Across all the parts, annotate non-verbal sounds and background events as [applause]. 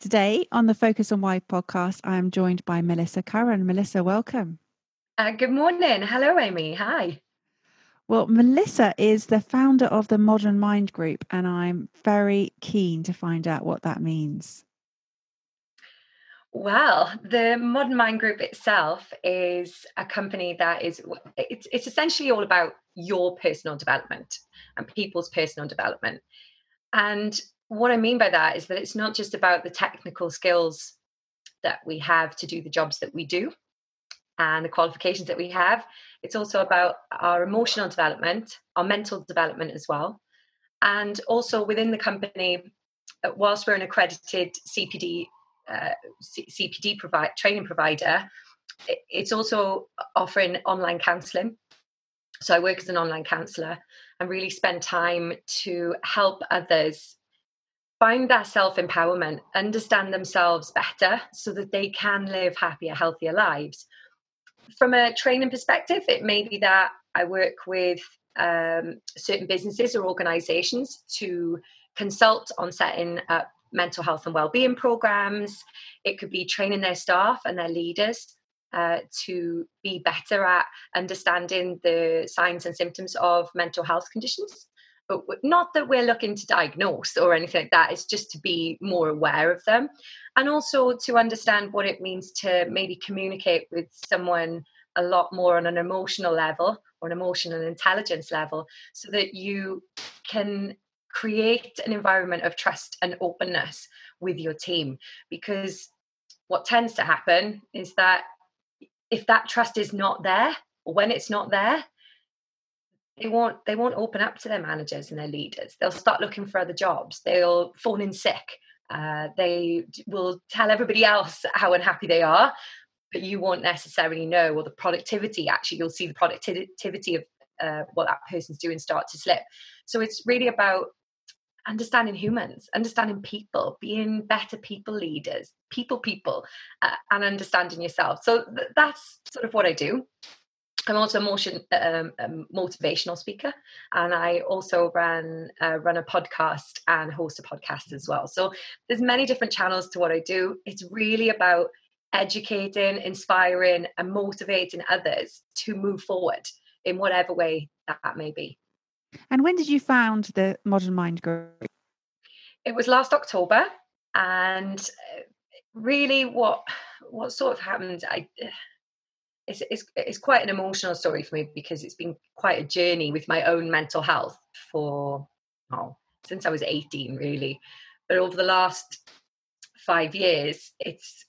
Today on the Focus on Why podcast, I am joined by Melissa Curran. Melissa, welcome. Uh, good morning. Hello, Amy. Hi. Well, Melissa is the founder of the Modern Mind Group, and I'm very keen to find out what that means. Well, the Modern Mind Group itself is a company that is it's, it's essentially all about your personal development and people's personal development. And what I mean by that is that it's not just about the technical skills that we have to do the jobs that we do and the qualifications that we have. It's also about our emotional development, our mental development as well. And also within the company, uh, whilst we're an accredited CPD uh, CPD provide, training provider, it's also offering online counselling. So I work as an online counsellor and really spend time to help others find that self empowerment, understand themselves better so that they can live happier, healthier lives. From a training perspective, it may be that I work with um, certain businesses or organizations to consult on setting up mental health and well-being programs it could be training their staff and their leaders uh, to be better at understanding the signs and symptoms of mental health conditions not that we're looking to diagnose or anything like that it's just to be more aware of them. And also to understand what it means to maybe communicate with someone a lot more on an emotional level or an emotional intelligence level so that you can create an environment of trust and openness with your team. Because what tends to happen is that if that trust is not there or when it's not there they won't they won't open up to their managers and their leaders. They'll start looking for other jobs. They'll phone in sick. Uh, they will tell everybody else how unhappy they are but you won't necessarily know or the productivity actually you'll see the productivity of uh, what that person's doing start to slip. So it's really about understanding humans understanding people being better people leaders people people uh, and understanding yourself. So th- that's sort of what i do I'm also a motion um, a motivational speaker, and I also run uh, run a podcast and host a podcast as well. So there's many different channels to what I do. It's really about educating, inspiring, and motivating others to move forward in whatever way that may be. And when did you found the Modern Mind Group? It was last October, and uh, really, what what sort of happened? I it's, it's, it's quite an emotional story for me because it's been quite a journey with my own mental health for oh since I was 18 really. But over the last five years it's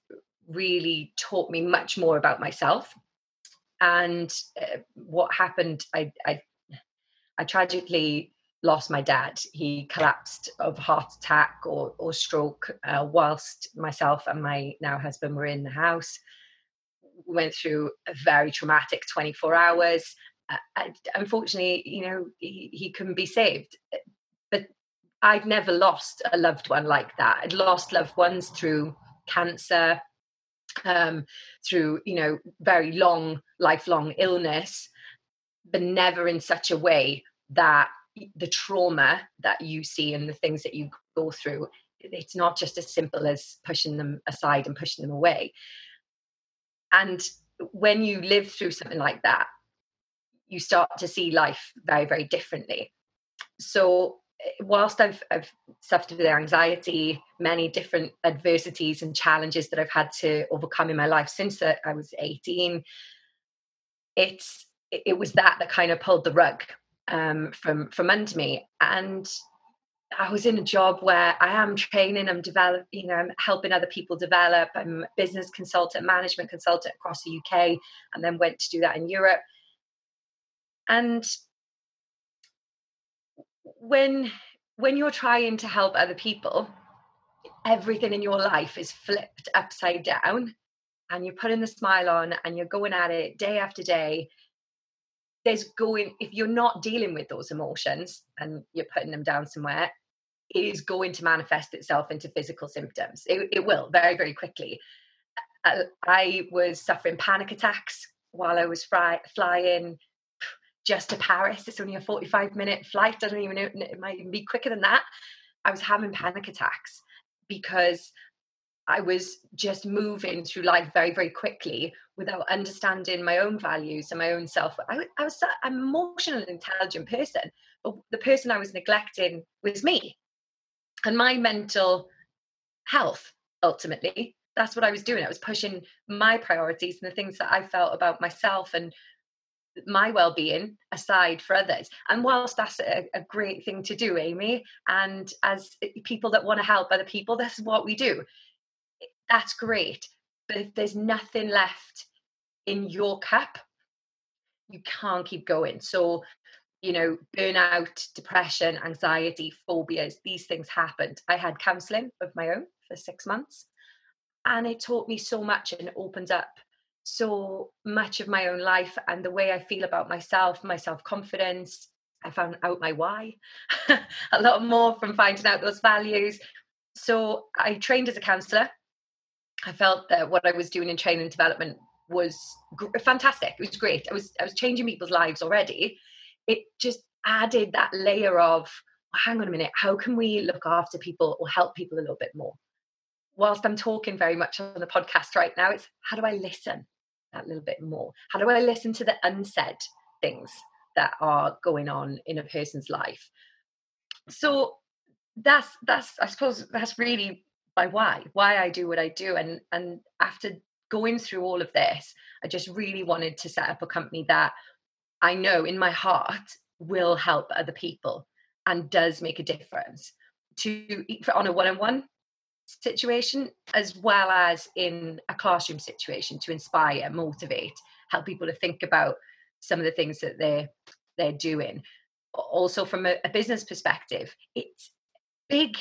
really taught me much more about myself. And uh, what happened I, I I tragically lost my dad. He collapsed of heart attack or, or stroke uh, whilst myself and my now husband were in the house went through a very traumatic 24 hours. Uh, unfortunately, you know, he, he couldn't be saved. But I've never lost a loved one like that. I'd lost loved ones through cancer, um, through, you know, very long, lifelong illness, but never in such a way that the trauma that you see and the things that you go through it's not just as simple as pushing them aside and pushing them away and when you live through something like that, you start to see life very, very differently. So, eh, whilst I've, I've suffered with anxiety, many different adversities and challenges that I've had to overcome in my life since I was 18, it's it was that that kind of pulled the rug um, from from under me. And I was in a job where I am training, I'm developing, you know, I'm helping other people develop. I'm a business consultant, management consultant across the UK, and then went to do that in Europe. And when when you're trying to help other people, everything in your life is flipped upside down and you're putting the smile on and you're going at it day after day there's going if you're not dealing with those emotions and you're putting them down somewhere is going to manifest itself into physical symptoms. It, it will very very quickly. Uh, i was suffering panic attacks while i was fly, flying just to paris. It's only a 45 minute flight. I don't even know it might even be quicker than that. I was having panic attacks because I was just moving through life very, very quickly without understanding my own values and my own self. I, I was an emotional intelligent person, but the person I was neglecting was me and my mental health, ultimately. That's what I was doing. I was pushing my priorities and the things that I felt about myself and my well-being aside for others and whilst that's a, a, great thing to do amy and as people that want to help other people this is what we do that's great. But if there's nothing left in your cup, you can't keep going. So, you know, burnout, depression, anxiety, phobias, these things happened. I had counseling of my own for six months. And it taught me so much and opened up so much of my own life and the way I feel about myself, my self confidence. I found out my why [laughs] a lot more from finding out those values. So I trained as a counselor I felt that what I was doing in training and development was fantastic. It was great. I was I was changing people's lives already. It just added that layer of well, hang on a minute, how can we look after people or help people a little bit more? Whilst I'm talking very much on the podcast right now, it's how do I listen that little bit more? How do I listen to the unsaid things that are going on in a person's life? So that's that's I suppose that's really my why, why I do what I do. And and after going through all of this, I just really wanted to set up a company that I know in my heart will help other people and does make a difference to on a one-on-one situation as well as in a classroom situation to inspire motivate help people to think about some of the things that they're they're doing. Also from a, a business perspective it's big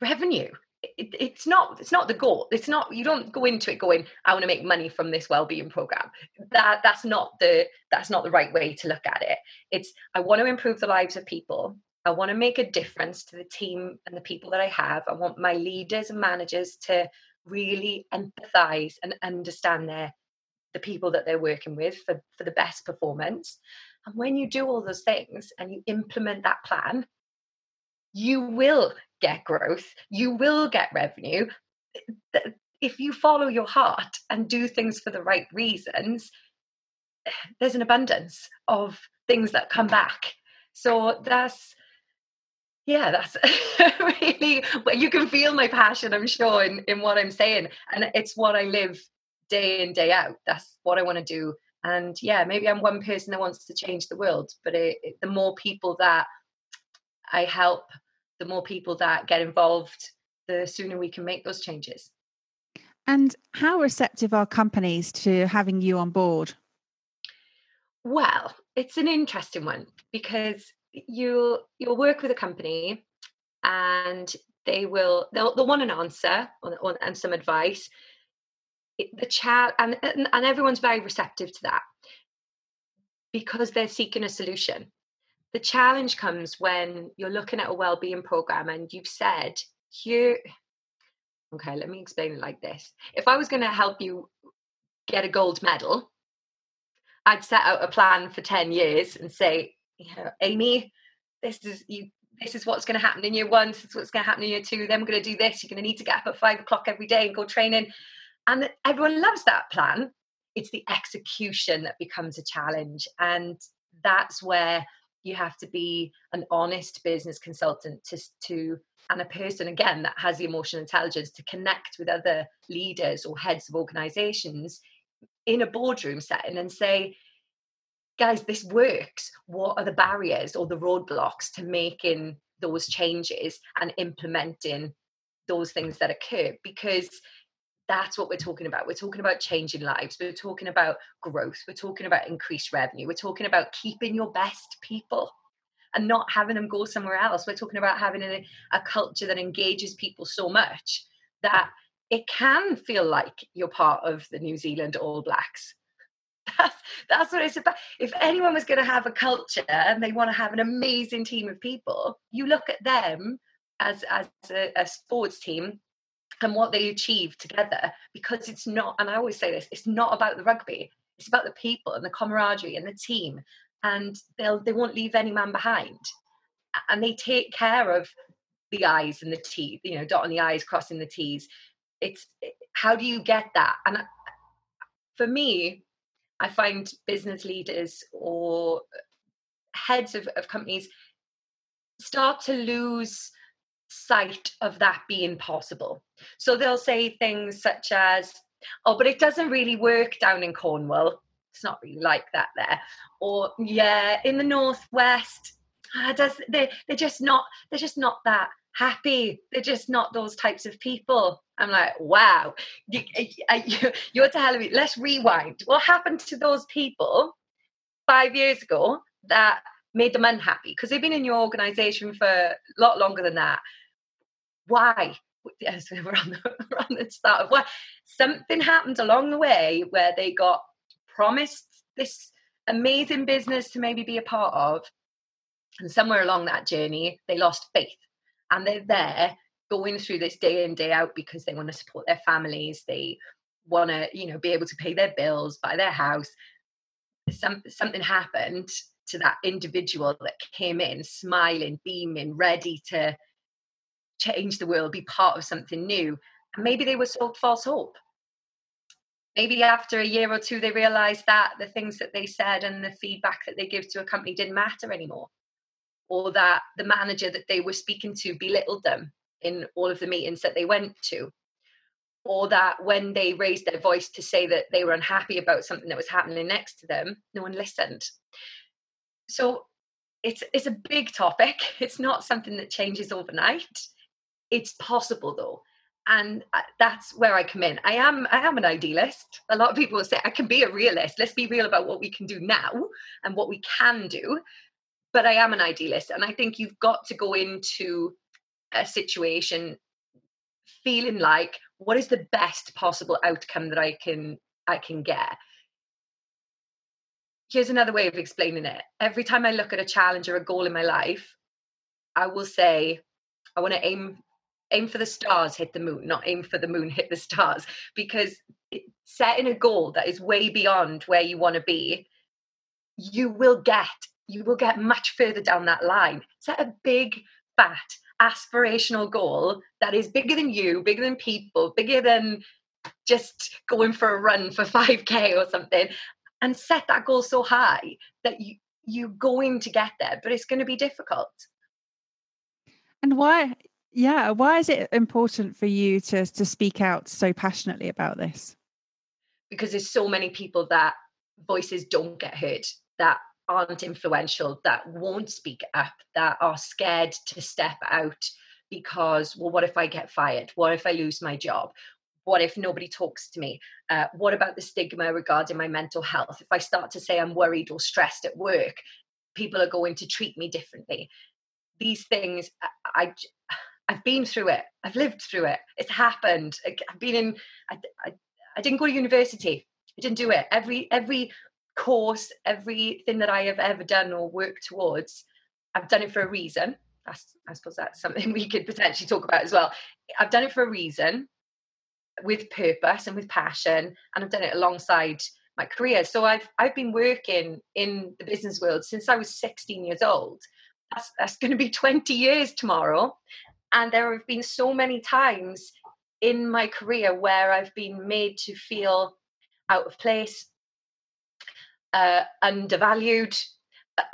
revenue it, it's not it's not the goal. It's not you don't go into it going i want to make money from this well-being program. That that's not the that's not the right way to look at it. It's i want to improve the lives of people. I want to make a difference to the team and the people that i have. I want my leaders and managers to really empathize and understand their the people that they're working with for, for the best performance. And when you do all those things and you implement that plan you will get growth, you will get revenue. Eh, eh, if you follow your heart and do things for the right reasons, eh, there's an abundance of things that come back. So that's yeah, that's [laughs] really you can feel my passion, I'm sure, in, in what I'm saying. And it's what I live day in, day out. That's what I want to do. And yeah, maybe I'm one person that wants to change the world, but it, it, the more people that I help the more people that get involved, the sooner we can make those changes. And how receptive are companies to having you on board? Well, it's an interesting one because you you'll work with a company and they will they'll, they'll want an answer or, and some advice. It, the chat and, and and everyone's very receptive to that because they're seeking a solution the challenge comes when you're looking at a well-being program and you've said here okay let me explain it like this. If i was going to help you get a gold medal i'd set out a plan for 10 years and say you know amy this is you this is what's going to happen in year one this is what's going to happen in year two then we're going to do this you're going to need to get up at five o'clock every day and go training. And everyone loves that plan. It's the execution that becomes a challenge and that's where you have to be an honest business consultant to, to and a person again that has the emotional intelligence to connect with other leaders or heads of organizations in a boardroom setting and say guys this works. What are the barriers or the roadblocks to making those changes and implementing those things that occur? Because that's what we're talking about. We're talking about changing lives. We're talking about growth. We're talking about increased revenue. We're talking about keeping your best people. and not having them go somewhere else. We're talking about having a, a culture that engages people so much that it can feel like you're part of the New Zealand All Blacks. [laughs] That's, that's what it's about. If anyone was going to have a culture and they want to have an amazing team of people, you look at them as as a, a sports team and what they achieve together because it's not and i always say this it's not about the rugby it's about the people and the camaraderie and the team and they'll they won't leave any man behind. And they take care of the eyes and the teeth you know dotting the i's crossing the t's. It's how do you get that? And for me i find business leaders or heads of, of companies start to lose sight of that being possible. So they'll say things such as, oh, but it doesn't really work down in Cornwall. It's not really like that there. Or yeah, in the northwest, ah, does they they're just not they're just not that happy. They're just not those types of people. I'm like, wow, you, [laughs] you, you're telling me. Let's rewind. What happened to those people five years ago that made them unhappy because they've been in your organization for a lot longer than that. Why? Yes, [laughs] we're on the, we're on the start of something happened along the way where they got promised this amazing business to maybe be a part of. And somewhere along that journey, they lost faith. And they're there going through this day in, day out because they want to support their families. They want to, you know, be able to pay their bills, buy their house. Some, something happened to that individual that came in smiling, beaming, ready to change the world, be part of something new. And maybe they were sold false hope. Maybe after a year or two, they realized that the things that they said and the feedback that they give to a company didn't matter anymore. Or that the manager that they were speaking to belittled them in all of the meetings that they went to. Or that when they raised their voice to say that they were unhappy about something that was happening next to them, no one listened so it's it's a big topic. [laughs] It's not something that changes overnight. It's possible though, and uh, that's where I come in. I am I am an idealist. A lot of people say I can be a realist. Let's be real about what we can do now and what we can do. But I am an idealist, and I think you've got to go into a situation feeling like what is the best possible outcome that I can I can get here's another way of explaining it. Every time I look at a challenge or a goal in my life, I will say, I want to aim aim for the stars, hit the moon, not aim for the moon, hit the stars. Because setting a goal that is way beyond where you want to be, you will get you will get much further down that line. Set a big, fat, aspirational goal that is bigger than you, bigger than people, bigger than just going for a run for [laughs] 5k or something and set that goal so high that you you're going to get there but it's going to be difficult and why yeah why is it important for you to to speak out so passionately about this because there's so many people that voices don't get heard that aren't influential that won't speak up that are scared to step out because well what if i get fired what if i lose my job what if nobody talks to me? Uh, what about the stigma regarding my mental health? If I start to say I'm worried or stressed at work, people are going to treat me differently. These things, I, I have been through it. I've lived through it. It's happened. I've been in. I, I, I didn't go to university. I didn't do it. Every every course, everything that I have ever done or worked towards, I've done it for a reason. That's, I suppose that's something [laughs] we could potentially talk about as well. I've done it for a reason with purpose and with passion and I've done it alongside my career. So I've I've been working in the business world since I was 16 years old. That's that's going to be 20 years tomorrow. And there have been so many times in my career where I've been made to feel out of place, uh, undervalued,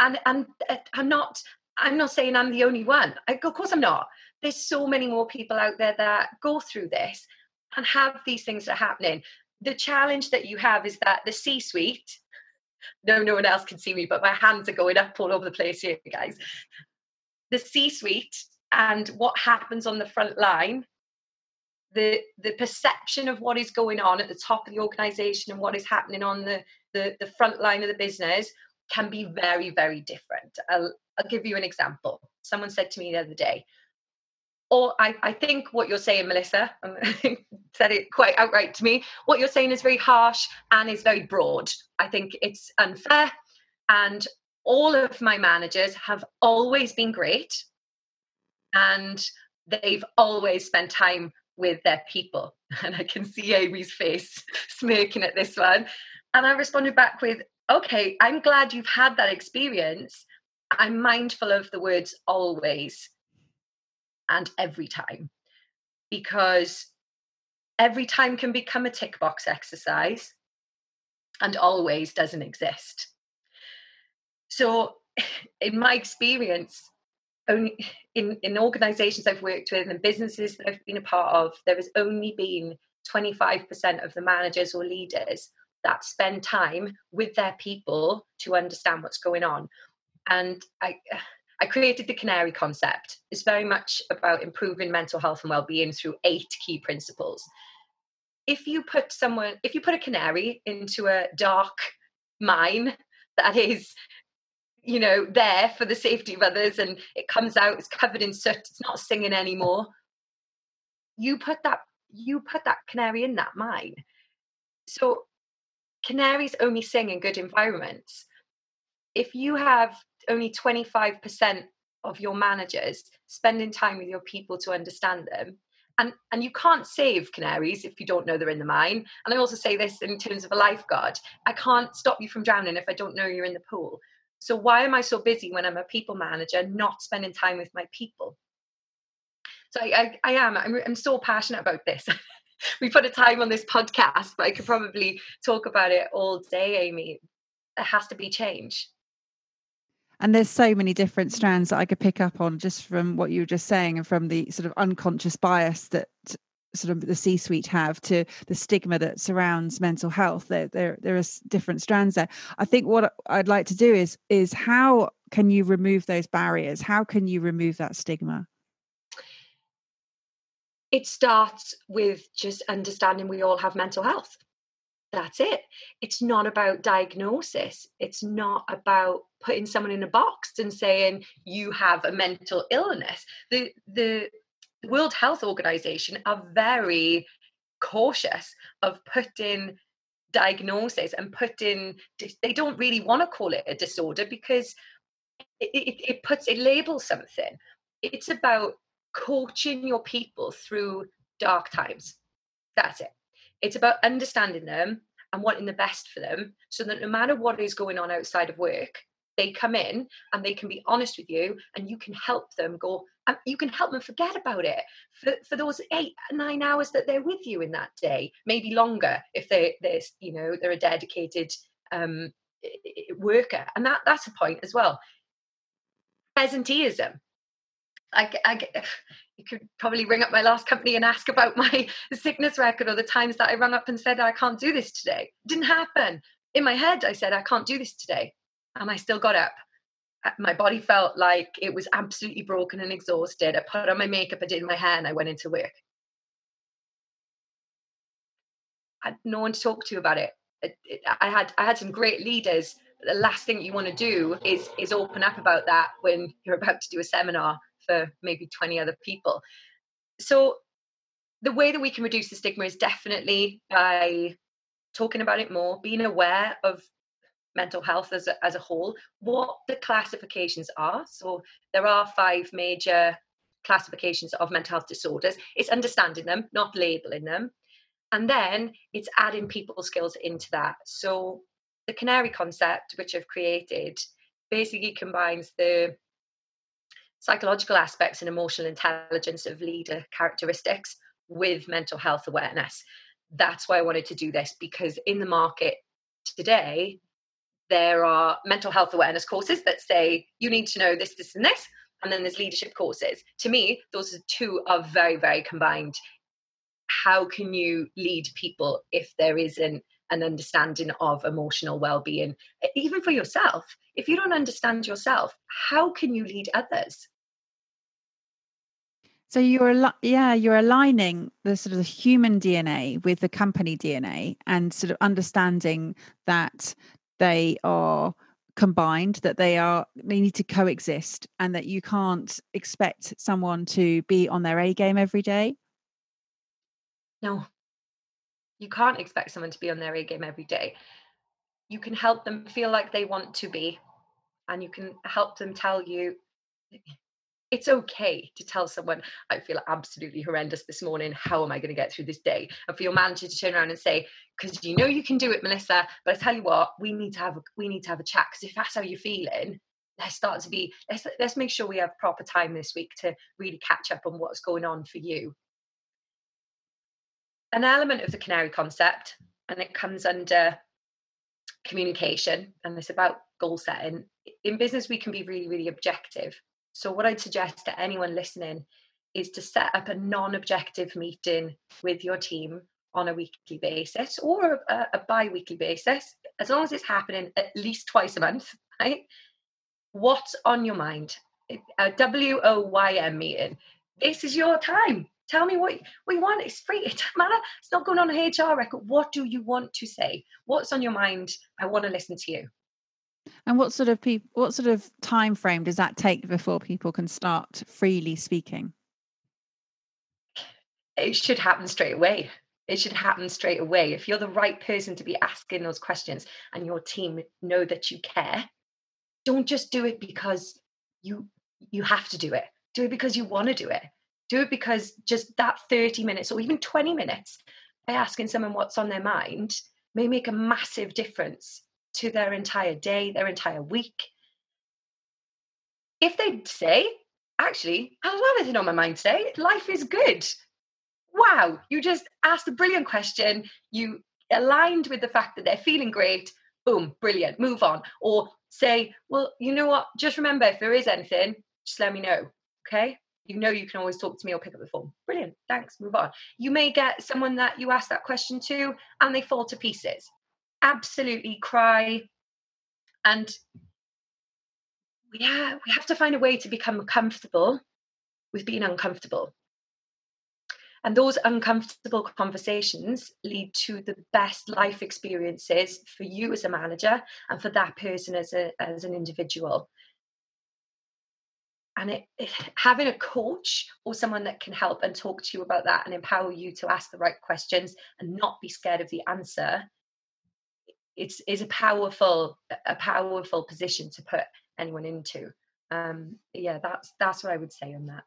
and and uh, I'm not I'm not saying I'm the only one. I, of course I'm not. There's so many more people out there that go through this and have these things that are happening. The challenge that you have is that the C suite, no, no one else can see me, but my hands are going up all over the place here, guys. The C suite and what happens on the front line, the the perception of what is going on at the top of the organization and what is happening on the, the, the front line of the business can be very, very different. I'll, I'll give you an example. Someone said to me the other day, or I, I think what you're saying, Melissa, [laughs] said it quite outright to me. What you're saying is very harsh and is very broad. I think it's unfair. And all of my managers have always been great and they've always spent time with their people. [laughs] And I can see Amy's face [laughs] smirking at this one. And I responded back with, okay, I'm glad you've had that experience. I'm mindful of the words always and every time because every time can become a tick box exercise and always doesn't exist. So, [laughs] in my experience, only [sighs] in, in organizations I've worked with and businesses that I've been a part of, there has only been 25% of the managers or leaders that spend time with their people to understand what's going on. And I [sighs] I created the canary concept. It's very much about improving mental health and well-being through eight key principles. If you put someone, if you put a canary into a dark mine [laughs] that is, you know, there for the safety of others and it comes out, it's covered in soot, it's not singing anymore. You put that, you put that canary in that mine. So canaries only sing in good environments. If you have only 25% of your managers spending time with your people to understand them and and you can't save canaries if you don't know they're in the mine and i also say this in terms of a lifeguard i can't stop you from drowning if i don't know you're in the pool so why am i so busy when i'm a people manager not spending time with my people? So i i, I am I'm, I'm so passionate about this. [laughs] We put a time on this podcast but i could probably talk about it all day amy. There has to be change. And there's so many different strands that I could pick up on just from what you were just saying and from the sort of unconscious bias that sort of the C-suite have to the stigma that surrounds mental health. There, there, there are different strands there. I think what I'd like to do is is how can you remove those barriers? How can you remove that stigma? It starts with just understanding we all have mental health that's it. It's not about diagnosis. It's not about putting someone in a box and saying you have a mental illness. The the World Health Organization are very cautious of putting diagnosis and putting they don't really want to call it a disorder because it, it, it puts it labels something. It's about coaching your people through dark times. That's it. It's about understanding them and wanting the best for them so that no matter what is going on outside of work, they come in and they can be honest with you and you can help them go and you can help them forget about it for, for those eight nine hours that they're with you in that day maybe longer if they they're you know they're a dedicated um, worker and that that's a point as well presenteeism I, I, [sighs] you could probably ring up my last company and ask about [laughs] my sickness record or the times that I rung up and said, I can't do this today. Didn't happen. In my head, I said, I can't do this today. And I still got up. My body felt like it was absolutely broken and exhausted. I put on my makeup, I did my hair, and I went into work. I had no one to talk to about it. I had I had some great leaders. But The last thing you want to do is is open up about that when [laughs] you're about to do a seminar for maybe 20 other people. So the way that we can reduce the stigma is definitely by talking about it more, being aware of mental health as a, as a whole, what the classifications are. So there are five major classifications of mental health disorders. It's understanding them, not labeling them. And then it's adding people skills into that. So the canary concept, which I've created, basically combines the psychological aspects and emotional intelligence of leader characteristics with mental health awareness. That's why I wanted to do this because in the market today, there are mental health awareness courses that say you need to know this, this, and this. And then there's leadership courses. To me, those two are very, very combined. How can you lead people if there isn't an understanding of emotional well-being even for yourself if you don't understand yourself how can you lead others so you're yeah, you're aligning the sort of the human DNA with the company DNA and sort of understanding that they are combined that they are they need to coexist and that you can't expect someone to be on their A game every day? No. You can't expect someone to be on their A game every day. You can help them feel like they want to be and you can help them tell you it's okay to tell someone i feel absolutely horrendous this morning. How am i going to get through this day? And for your manager to turn around and say because you know you can do it melissa but i tell you what we need to have a, we need to have a chat because if that's how you're feeling let's start to be let's let's make sure we have proper time this week to really catch up on what's going on for you an element of the canary concept and it comes under communication and it's about goal setting. In business we can be really really objective so, what I'd suggest to anyone listening is to set up a non objective meeting with your team on a weekly basis or a, a bi weekly basis, as long as it's happening at least twice a month, [laughs] right? What's on your mind? A W O Y M meeting. This is your time. Tell me what, we want. It's free. It doesn't matter. It's not going on a HR record. What do you want to say? What's on your mind? I want to listen to you. And what sort of people what sort of time frame does that take before people can start freely speaking? It should happen straight away. It should happen straight away. If you're the right person to be asking those questions and your team know that you care, don't just do it because you you have to do it. Do it because you want to do it. Do it because just that 30 minutes or even 20 minutes by asking someone what's on their mind may make a massive difference to their entire day, their entire week. If they say, actually, I don't have anything on my mind today, life is good. Wow, you just asked a brilliant question. You aligned with the fact that they're feeling great. Boom, brilliant, move on. Or say, well, you know what? Just remember if there is anything, just let me know. Okay. You know you can always talk to me or pick up the phone. Brilliant. Thanks. Move on. You may get someone that you ask that question to and they fall to pieces absolutely cry. And yeah we have to find a way to become comfortable with being uncomfortable. And those uncomfortable conversations lead to the best life experiences for you as a manager and for that person as a as an individual. And it, it, having a coach or someone that can help and talk to you about that and empower you to ask the right questions and not be scared of the answer it's is a powerful a powerful position to put anyone into. Um yeah that's that's what i would say on that.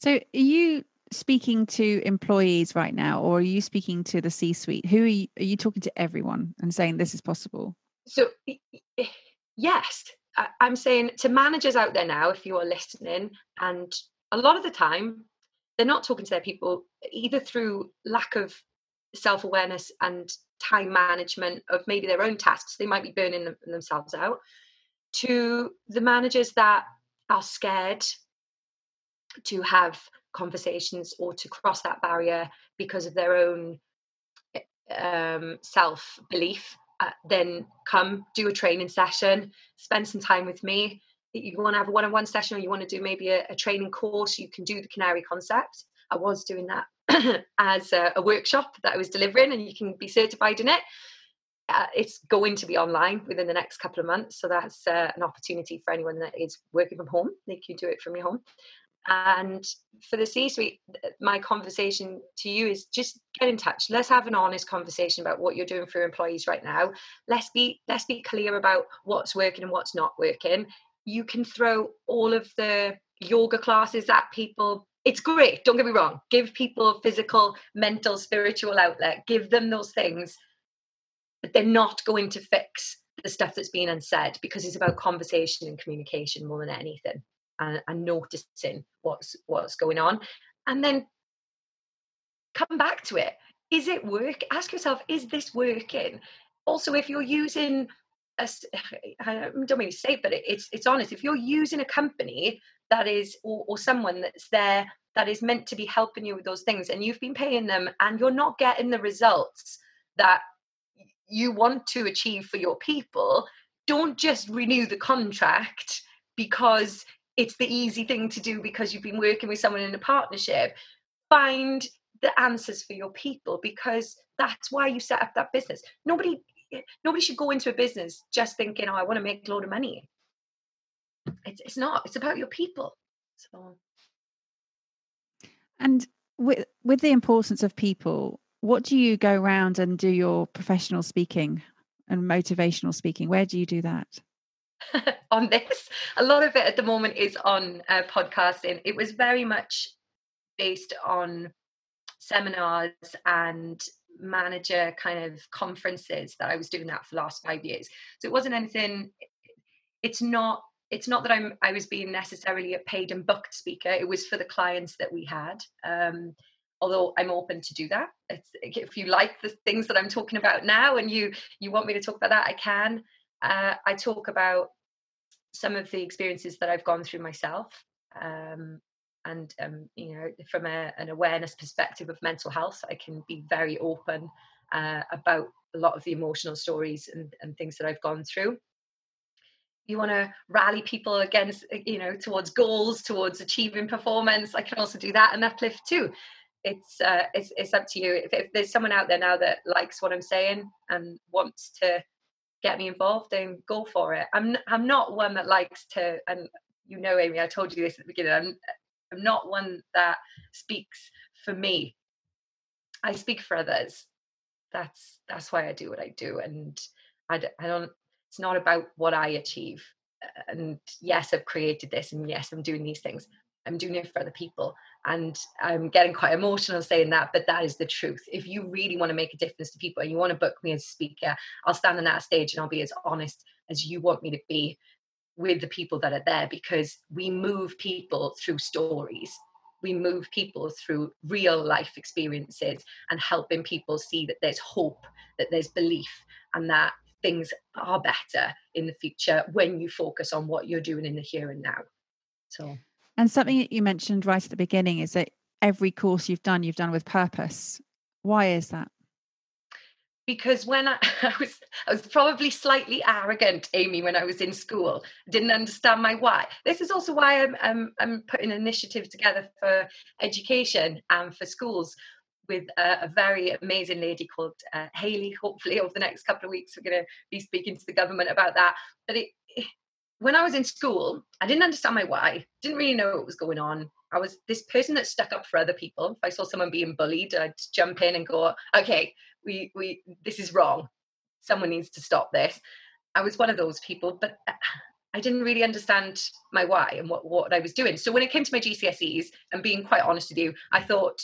So are you speaking to employees right now or are you speaking to the c suite who are you, are you talking to everyone and saying this is possible so yes i'm saying to managers out there now if you are listening and a lot of the time they're not talking to their people either through lack of self-awareness and time management of maybe their own tasks they might be burning them, themselves out to the managers that are scared to have conversations or to cross that barrier because of their own um, self belief uh, then come do a training session spend some time with me. You want to have a one-on-one session or you want to do maybe a, a training course you can do the canary concept. I was doing that [laughs] as a, a, workshop that I was delivering, and you can be certified in it. Uh, it's going to be online within the next couple of months, so that's uh, an opportunity for anyone that is working from home. They can do it from your home. And for the C-suite, my conversation to you is just get in touch. Let's have an honest conversation about what you're doing for your employees right now. Let's be let's be clear about what's working and what's not working. You can throw all of the yoga classes at people it's great don't get me wrong. Give people physical mental spiritual outlet. Give them those things. But they're not going to fix the stuff that's being unsaid because it's about conversation and communication more than anything and, and noticing what's what's going on. And then come back to it. Is it work? Ask yourself is this working? Also if you're using a, [sighs] I don't mean to say but it's it's honest. If you're using a company that is or, or someone that's there that is meant to be helping you with those things and you've been paying them and you're not getting the results that you want to achieve for your people don't just renew the contract because it's the easy thing to do because you've been working with someone in a partnership find the answers for your people because that's why you set up that business nobody eh, nobody should go into a business just thinking, oh, I want to make a load of money. It's, it's not, it's about your people. So. And with, with the importance of people, what do you go around and do your professional speaking and motivational speaking? Where do you do that? [laughs] on this. A lot of it at the moment is on uh, podcasting. It was very much based on seminars and manager kind of conferences that I was doing that for the last five years. So it wasn't anything. It's not. It's not that I'm. I was being necessarily a paid and booked speaker. It was for the clients that we had. Um, although I'm open to do that. It's, if you like the things that I'm talking about now, and you you want me to talk about that, I can. Uh, I talk about some of the experiences that I've gone through myself. Um, and um, you know from a, an awareness perspective of mental health i can be very open uh, about a lot of the emotional stories and, and things that i've gone through you want to rally people against you know towards goals towards achieving performance i can also do that and uplift too it's uh, it's, it's up to you if, if there's someone out there now that likes what i'm saying and wants to get me involved then go for it i'm i'm not one that likes to and you know amy i told you this at the beginning i'm I'm not one that speaks for me. I speak for others. That's that's why I do what I do, and I, I don't. It's not about what I achieve. And yes, I've created this, and yes, I'm doing these things. I'm doing it for other people, and I'm getting quite emotional saying that, but that is the truth. If you really want to make a difference to people, and you want to book me as a speaker, I'll stand on that stage and I'll be as honest as you want me to be with the people that are there because we move people through stories we move people through real life experiences and helping people see that there's hope that there's belief and that things are better in the future when you focus on what you're doing in the here and now. So. And something that you mentioned right at the beginning is that every course you've done you've done with purpose. Why is that? Because when I, [laughs] I, was I was probably slightly arrogant, Amy, when I was in school. didn't understand my why. This is also why I'm I'm, I'm putting an initiative together for education and for schools with a, a very amazing lady called uh, Haley. Hopefully, over the next couple of weeks, we're going to be speaking to the government about that. But it, it, when I was in school, I didn't understand my why. Didn't really know what was going on. I was this person that stuck up for other people. If I saw someone being bullied, I'd jump in and go, "Okay, we we this is wrong someone needs to stop this i was one of those people but uh, i didn't really understand my why and what what i was doing so when it came to my gcse's and being quite honest with you i thought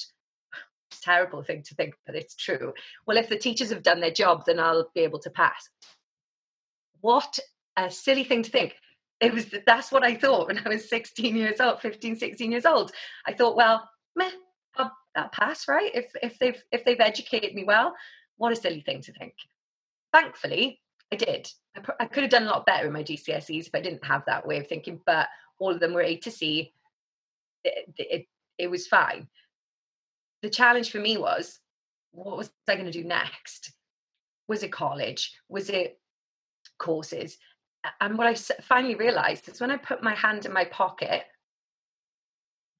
terrible thing to think but it's true well if the teachers have done their job then i'll be able to pass what a silly thing to think it was that's what i thought when i was 16 years old 15 16 years old i thought well meh that pass, right? If if they've if they've educated me well, what a silly thing to think. Thankfully, I did. I, I could have done a lot better in my GCSEs if I didn't have that way of thinking, but all of them were A to C. It, it, it was fine. The challenge for me was, what was I going to do next? Was it college? Was it courses? And what I finally realized is when I put my hand in my pocket,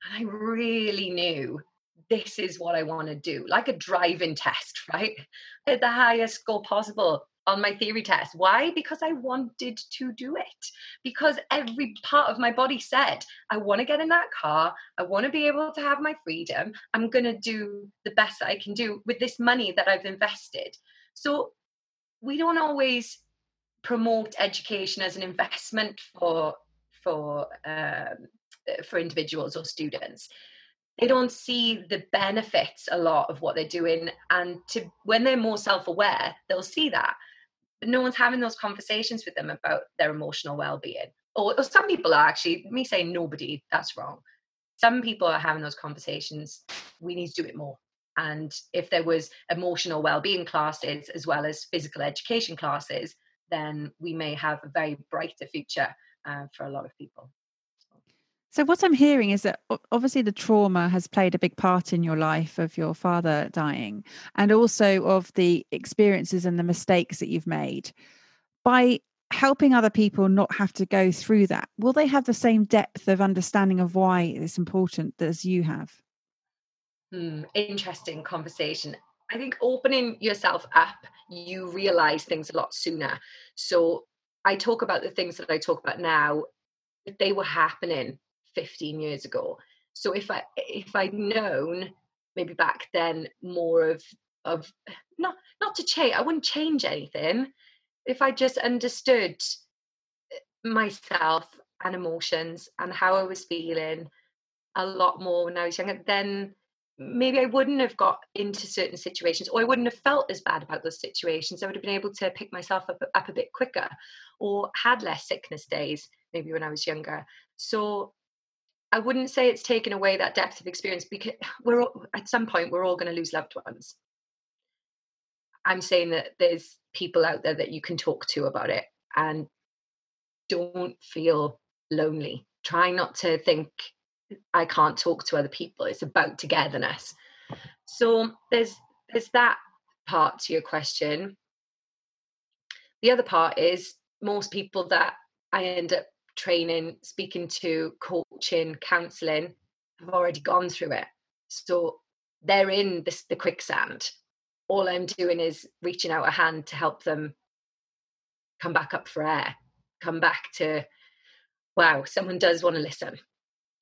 and I really knew this is what I want to do, like a driving test, [laughs] right? At the highest score possible on my theory test. Why? Because I wanted to do it. Because every part of my body said, I want to get in that car. I want to be able to have my freedom. I'm going to do the best that I can do with this money that I've invested. So we don't always promote education as an investment for for um, for individuals or students they don't see the benefits a lot of what they're doing and to when they're more self-aware they'll see that but no one's having those conversations with them about their emotional well-being. Or, or some people are actually me saying nobody that's wrong. Some people are having those conversations we need to do it more. And if there was emotional well-being classes as well as physical education classes then we may have a very brighter future uh, for a lot of people so, what I'm hearing is that obviously the trauma has played a big part in your life of your father dying and also of the experiences and the mistakes that you've made. By helping other people not have to go through that, will they have the same depth of understanding of why it's important as you have? Hmm, interesting conversation. I think opening yourself up, you realize things a lot sooner. So I talk about the things that I talk about now, they were happening 15 years ago. So if I if I'd known maybe back then more of of not not to change, I wouldn't change anything. If I just understood eh, myself and emotions and how I was feeling a lot more when I was younger, then maybe I wouldn't have got into certain situations or I wouldn't have felt as bad about those situations. I would have been able to pick myself up, up a bit quicker or had less sickness days maybe when I was younger. So I wouldn't say it's taken away that depth of experience because [sighs] we're all, at some point we're all going to lose loved ones. I'm saying that there's people out there that you can talk to about it and don't feel lonely. Try not to think I can't talk to other people. It's about togetherness. So there's there's that part to your question. The other part is most people that I end up training, speaking to, coaching, counseling have already gone through it. So they're in this the quicksand. All I'm doing is reaching out a hand to help them come back up for air, come back to, wow, someone does want to listen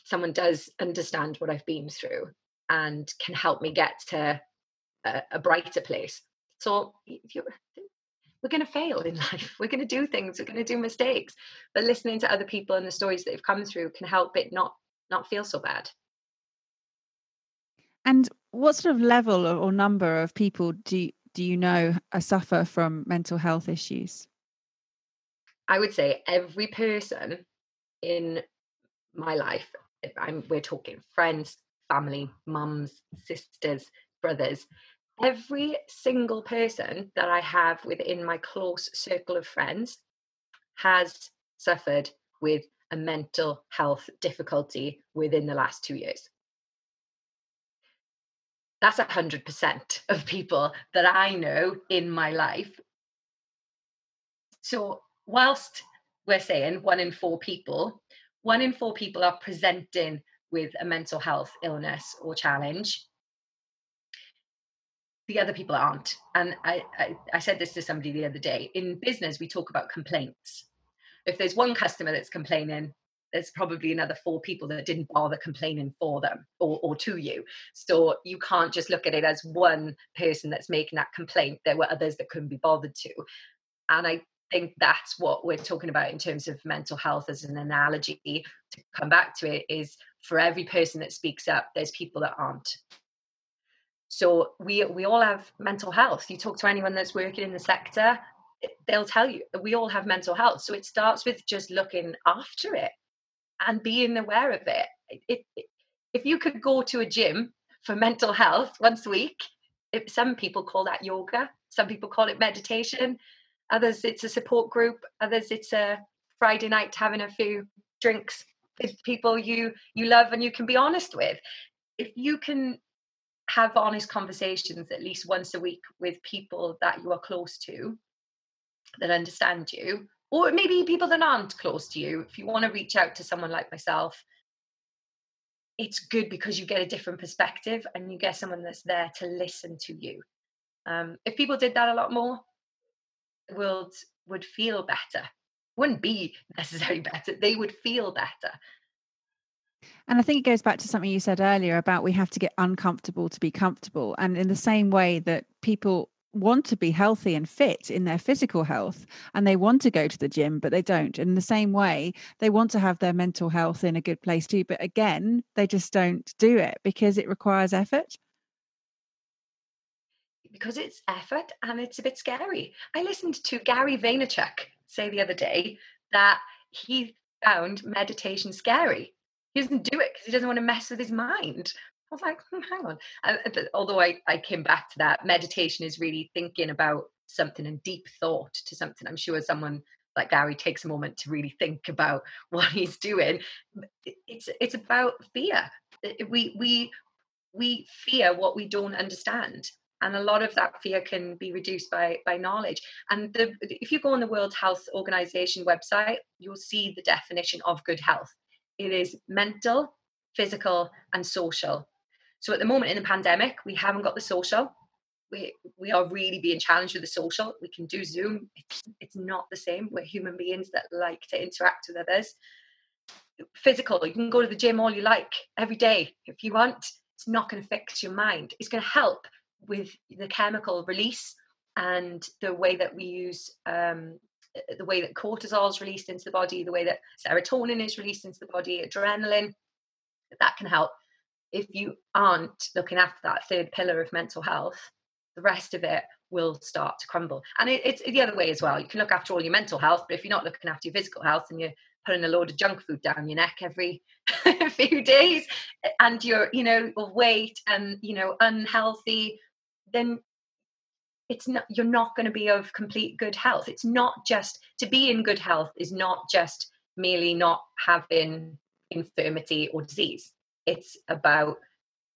someone does understand what I've been through and can help me get to a, a brighter place. So we're going to fail in [laughs] life. We're going to do things. We're going to do mistakes. But listening to other people and the stories that they've come through can help it not not feel so bad. And what sort of level or number of people do you, do you know uh, suffer from mental health issues? I would say every person in my life I'm, we're talking friends, family, mums, sisters, brothers. Every single person that I have within my close circle of friends has suffered with a mental health difficulty within the last two years. That's a hundred percent [laughs] of people that I know in my life. So whilst we're saying one in four people one in four people are presenting with a mental health illness or challenge the other people aren't and I, I, I said this to somebody the other day in business we talk about complaints if there's one customer that's complaining there's probably another four people that didn't bother complaining for them or, or to you. So you can't just look at it as one person that's making that complaint. There were others that couldn't be bothered to. And I think that's what we're talking about in terms of mental health as an analogy to come back to it is for every person that speaks up there's people that aren't so we we all have mental health you talk to anyone that's working in the sector they'll tell you we all have mental health so it starts with just looking after it and being aware of it, it, it if you could go to a gym for mental health once a week it, some people call that yoga some people call it meditation Others, it's a support group. Others, it's a Friday night having a few drinks with people you you love and you can be honest with. If you can have honest conversations at least once a week with people that you are close to, that understand you, or maybe people that aren't close to you. If you want to reach out to someone like myself, it's good because you get a different perspective and you get someone that's there to listen to you. Um, if people did that a lot more, the world would feel better. Wouldn't be [laughs] necessarily better, they would feel better. And I think it goes back to something you said earlier about we have to get uncomfortable to be comfortable. And in the same way that people want to be healthy and fit in their physical health and they want to go to the gym, but they don't. In the same way, they want to have their mental health in a good place too. But again, they just don't do it because it requires effort because it's effort and it's a bit scary. I listened to Gary Vaynerchuk say the other day that he found meditation scary. He doesn't do it because he doesn't want to mess with his mind. I was like, hmm, hang on. Although I, I came back to that, meditation is really thinking about something and deep thought to something. I'm sure someone like Gary takes a moment to really think about [laughs] what he's doing. It's it's about fear. We we we fear what we don't understand and a lot of that fear can be reduced by by knowledge and the, if you go on the world health organization website you'll see the definition of good health it is mental physical and social so at the moment in the pandemic we haven't got the social we we are really being challenged with the social. We can do Zoom. It's it's not the same. We're human beings that like to interact with others. Physical, you can go to the gym all you like every day if you want. It's not going to fix your mind. It's going to help with the chemical release and the way that we use um, Uh, the way that cortisol is released into the body, the way that serotonin is released into the body, adrenaline. That can help. If you aren't looking after that third pillar of mental health, the rest of it will start to crumble. And it, it's the other way as well. You can look after all your mental health, but if you're not looking after your physical health and you're putting a load of junk food down your neck every [laughs] few days and you're, you know, weight and, you know, unhealthy, then it's not you're not going to be of complete good health. It's not just to be in good health is not just merely not having infirmity or disease. It's about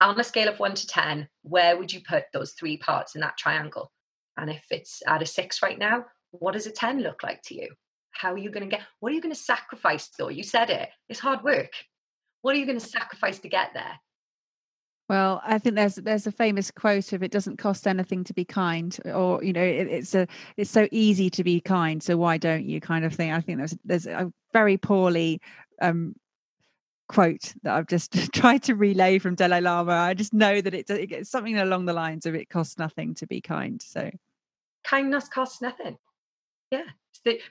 on a scale of one to 10, where would you put those three parts in that triangle? And if it's at a six right now, what does a 10 look like to you? How are you going to get, what are you going to sacrifice though? You said it, it's hard work. What are you going to sacrifice to get there? Well, I think there's there's a famous quote of "It doesn't cost anything to be kind," or you know, it, it's a it's so easy to be kind, so why don't you? Kind of thing. I think there's there's a very poorly um, quote that I've just [laughs] tried to relay from Dalai Lama. I just know that it, it gets something along the lines of it costs nothing to be kind. So kindness costs nothing. Yeah.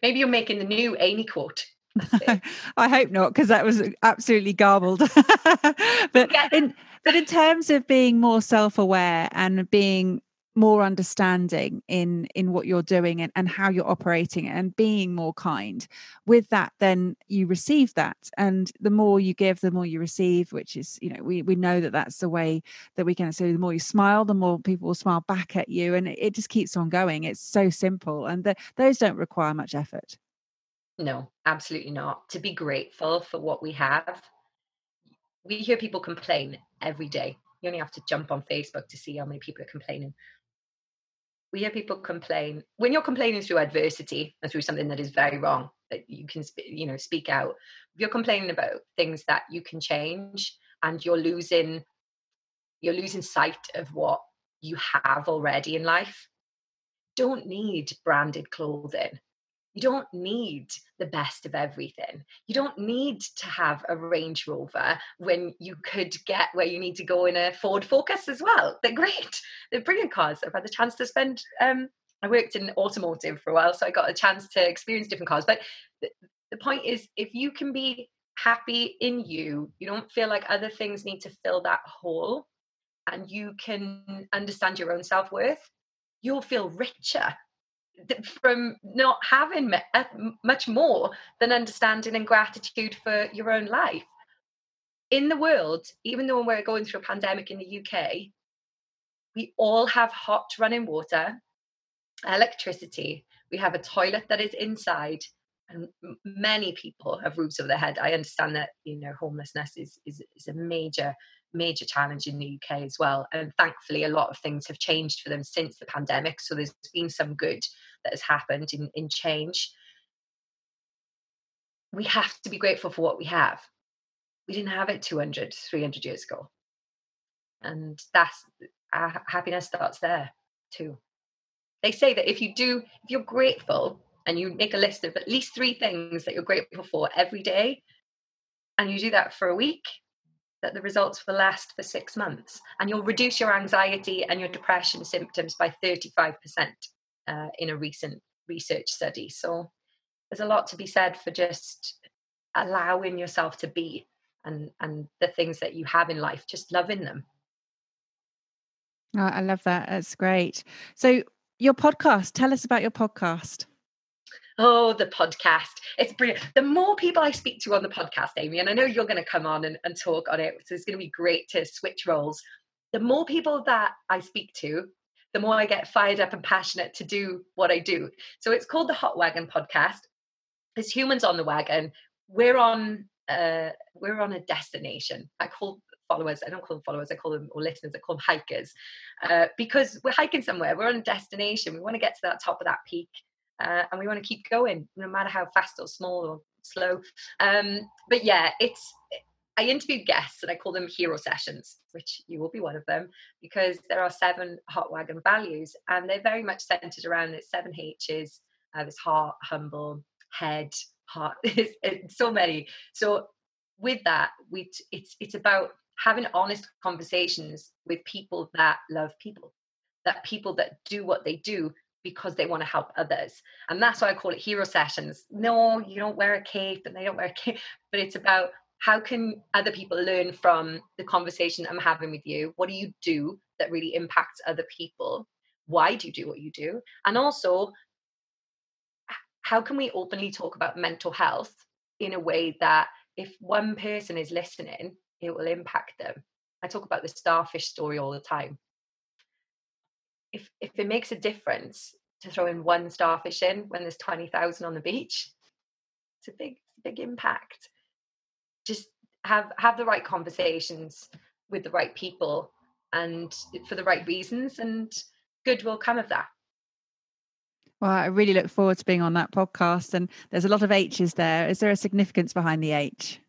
Maybe you're making the new Amy quote. [laughs] I hope not, because that was absolutely garbled. [laughs] but in but in terms of being more self-aware and being more understanding in in what you're doing and, and how you're operating and being more kind with that then you receive that. And the more you give the more you receive which is you know we we know that that's the way that we can so the more you smile the more people will smile back at you and it, it just keeps on going. It's so simple and the, those don't require much effort no absolutely not to be grateful for what we have. We hear people complain every day. You only have to jump on facebook to see how many people are complaining. We hear people complain when you're complaining through adversity and through something that is very wrong that you can you know speak out if you're complaining about things that you can change and you're losing you're losing sight of what you have already in life don't need branded clothing you don't need the best of everything. You don't need to have a Range Rover when you could get where you need to go in a Ford Focus as well. They're great. [laughs] They're brilliant cars. I've had the chance to spend. Um, I worked in automotive for a while, so I got a chance to experience different cars. But the, the point is, if you can be happy in you, you don't feel like other things need to fill that hole, and you can understand your own self worth, you'll feel richer from not having uh, much more than understanding and gratitude for your own life. In the world, even though we're going through a pandemic in the UK, we all have hot running water, electricity, we have a toilet that is inside, and many people have roofs over their head. I understand that you know homelessness is is, is a major major challenge in the UK as well. And thankfully, a lot of things have changed for them since the pandemic. So there's been some good that has happened in, in change. We have to be grateful for what we have. We didn't have it 200, 300 years ago. And that's uh, happiness starts there too. They say that if you do, if you're grateful and you make a list of at least three things that you're grateful for every day, and you do that for a week, that the results will last for six months and you'll reduce your anxiety and your depression symptoms by 35% uh, in a recent research study. So there's a lot to be said for just allowing yourself to be and, and the things that you have in life, just loving them. Oh, I love that. That's great. So, your podcast, tell us about your podcast. Oh, the podcast. It's brilliant. The more people I speak to on the podcast, Amy, and I know you're going to come on and, and talk on it, so it's going to be great to switch roles. The more people that I speak to, the more I get fired up and passionate to do what I do. So it's called the Hot Wagon podcast. It's humans on the wagon. We're on uh, we're on a destination. I call followers, I don't call them followers, I call them or listeners, I call them hikers. Uh, because we're hiking somewhere, we're on a destination. We want to get to that top of that peak uh, and we want to keep going no matter how fast or small or slow um, but yeah it's I interviewed guests and I call them hero sessions, which you will be one of them, because there are seven hot wagon values and they're very much centered around the seven H's. Uh, there's heart, humble, head, heart. [laughs] It's, it's so many. So with that, we it's it's about having honest conversations with people that love people, that people that do what they do because they want to help others. And that's why I call it hero sessions. No, you don't wear a cape and they don't wear a cape, [laughs] but it's about how can other people learn from the conversation I'm having with you? What do you do that really impacts other people? Why do you do what you do? And also, how can we openly talk about mental health in a way that if one person is listening, it will impact them? I talk about the starfish story all the time. If if it makes a difference to throw in one starfish in when there's 20,000 on the beach, [laughs] it's a big big impact. Just have have the right conversations with the right people and for the right reasons and good will come of that. Well, I really look forward to being on that podcast. And there's a lot of H's there. Is there a significance behind the H?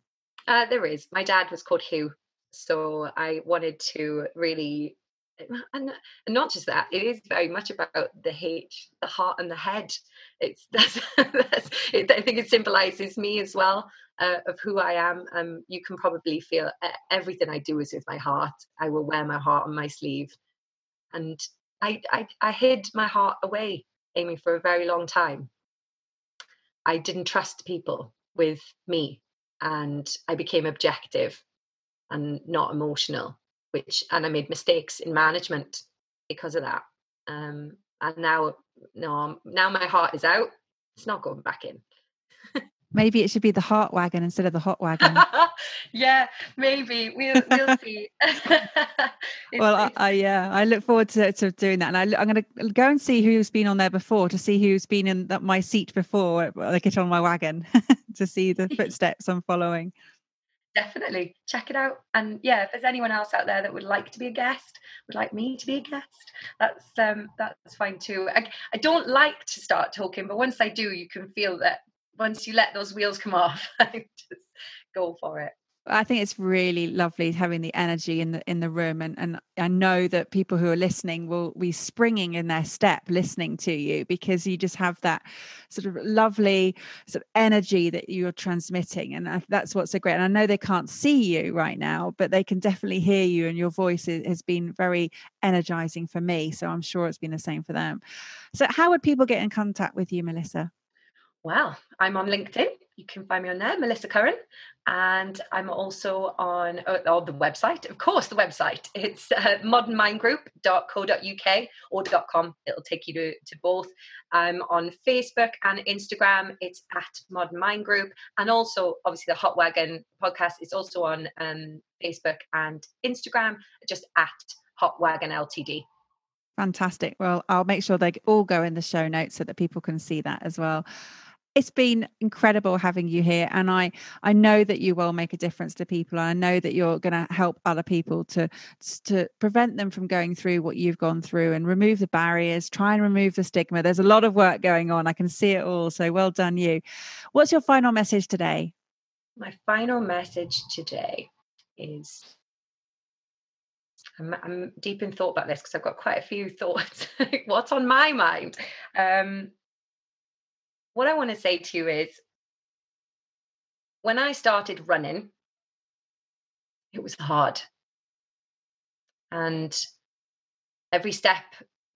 Uh, there is. My dad was called Hugh. So I wanted to really, [laughs] and, not just that, it is very much about the H, the heart and the head. It's [laughs] that's, that's it, I think it symbolizes me as well uh, of who I am. Um, you can probably feel everything I do is with my heart. I will wear my heart on my sleeve. And I, I, I hid my heart away Amy for a very long time. I didn't trust people with me and I became objective and not emotional, which and I made mistakes in management because of that. Um, and now, no, now my heart is out. It's not going back in. Maybe it should be the heart wagon instead of the hot wagon. [laughs] yeah, maybe we'll we'll see. [laughs] well, I, I, yeah, I look forward to, to doing that, and I, am going to go and see who's been on there before to see who's been in that, my seat before I get on my wagon [laughs] to see the footsteps I'm following. Definitely check it out, and yeah, if there's anyone else out there that would like to be a guest, would like me to be a guest, that's um that's fine too. I, I don't like to start talking, but once I do, you can feel that once you let those wheels come off, [laughs] i just go for it. I think it's really lovely having the energy in the in the room, and and I know that people who are listening will be springing in their step listening to you because you just have that sort of lovely sort of energy that you're transmitting, and that's what's so great. And I know they can't see you right now, but they can definitely hear you, and your voice has been very energizing for me. So I'm sure it's been the same for them. So how would people get in contact with you, Melissa? Well, I'm on LinkedIn. You can find me on there, Melissa Curran. And I'm also on, uh, on the website, of course, the website. It's uh, modernmindgroup.co.uk or .com. It'll take you to, to both. I'm on Facebook and Instagram. It's at Modern Mind Group. And also, obviously, the Hot Wagon podcast is also on um, Facebook and Instagram, just at Hot Wagon Ltd. Fantastic. Well, I'll make sure they all go in the show notes so that people can see that as well it's been incredible having you here and i i know that you will make a difference to people and i know that you're going to help other people to to prevent them from going through what you've gone through and remove the barriers try and remove the stigma there's a lot of work going on i can see it all so well done you what's your final message today my final message today is I'm, I'm deep in thought about this because I've got quite a few [laughs] thoughts. What's on my mind? Um, what I want to say to you is when I started running, it was hard. And every step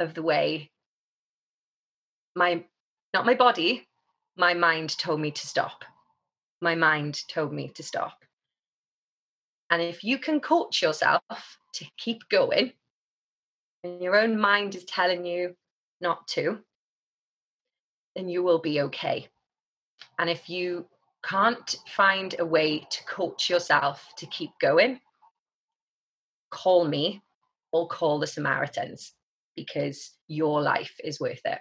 of the way, my not my body, my mind told me to stop. My mind told me to stop. And if you can coach yourself to keep going, and your own mind is telling you not to, then you will be okay. And if you can't find a way to coach yourself to keep going, call me or call the Samaritans because your life is worth it.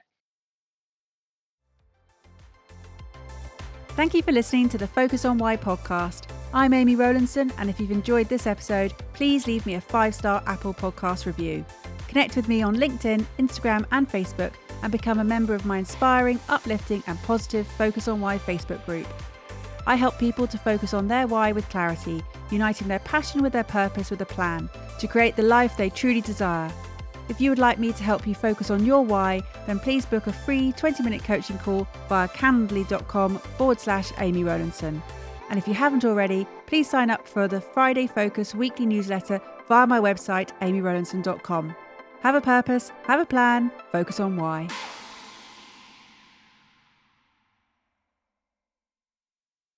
Thank you for listening to the Focus on Why podcast. I'm Amy Rowlandson, and if you've enjoyed this episode, please leave me a five star Apple Podcast review. Connect with me on LinkedIn, Instagram, and Facebook and become a member of my inspiring, uplifting, and positive Focus on Why Facebook group. I help people to focus on their why with clarity, uniting their passion with their purpose with a plan to create the life they truly desire. If you would like me to help you focus on your why, then please book a free 20 minute coaching call via calendly.com forward slash Amy Rowlandson. And if you haven't already, please sign up for the Friday Focus weekly newsletter via my website, amyrowlandson.com. Have a purpose, have a plan, focus on why.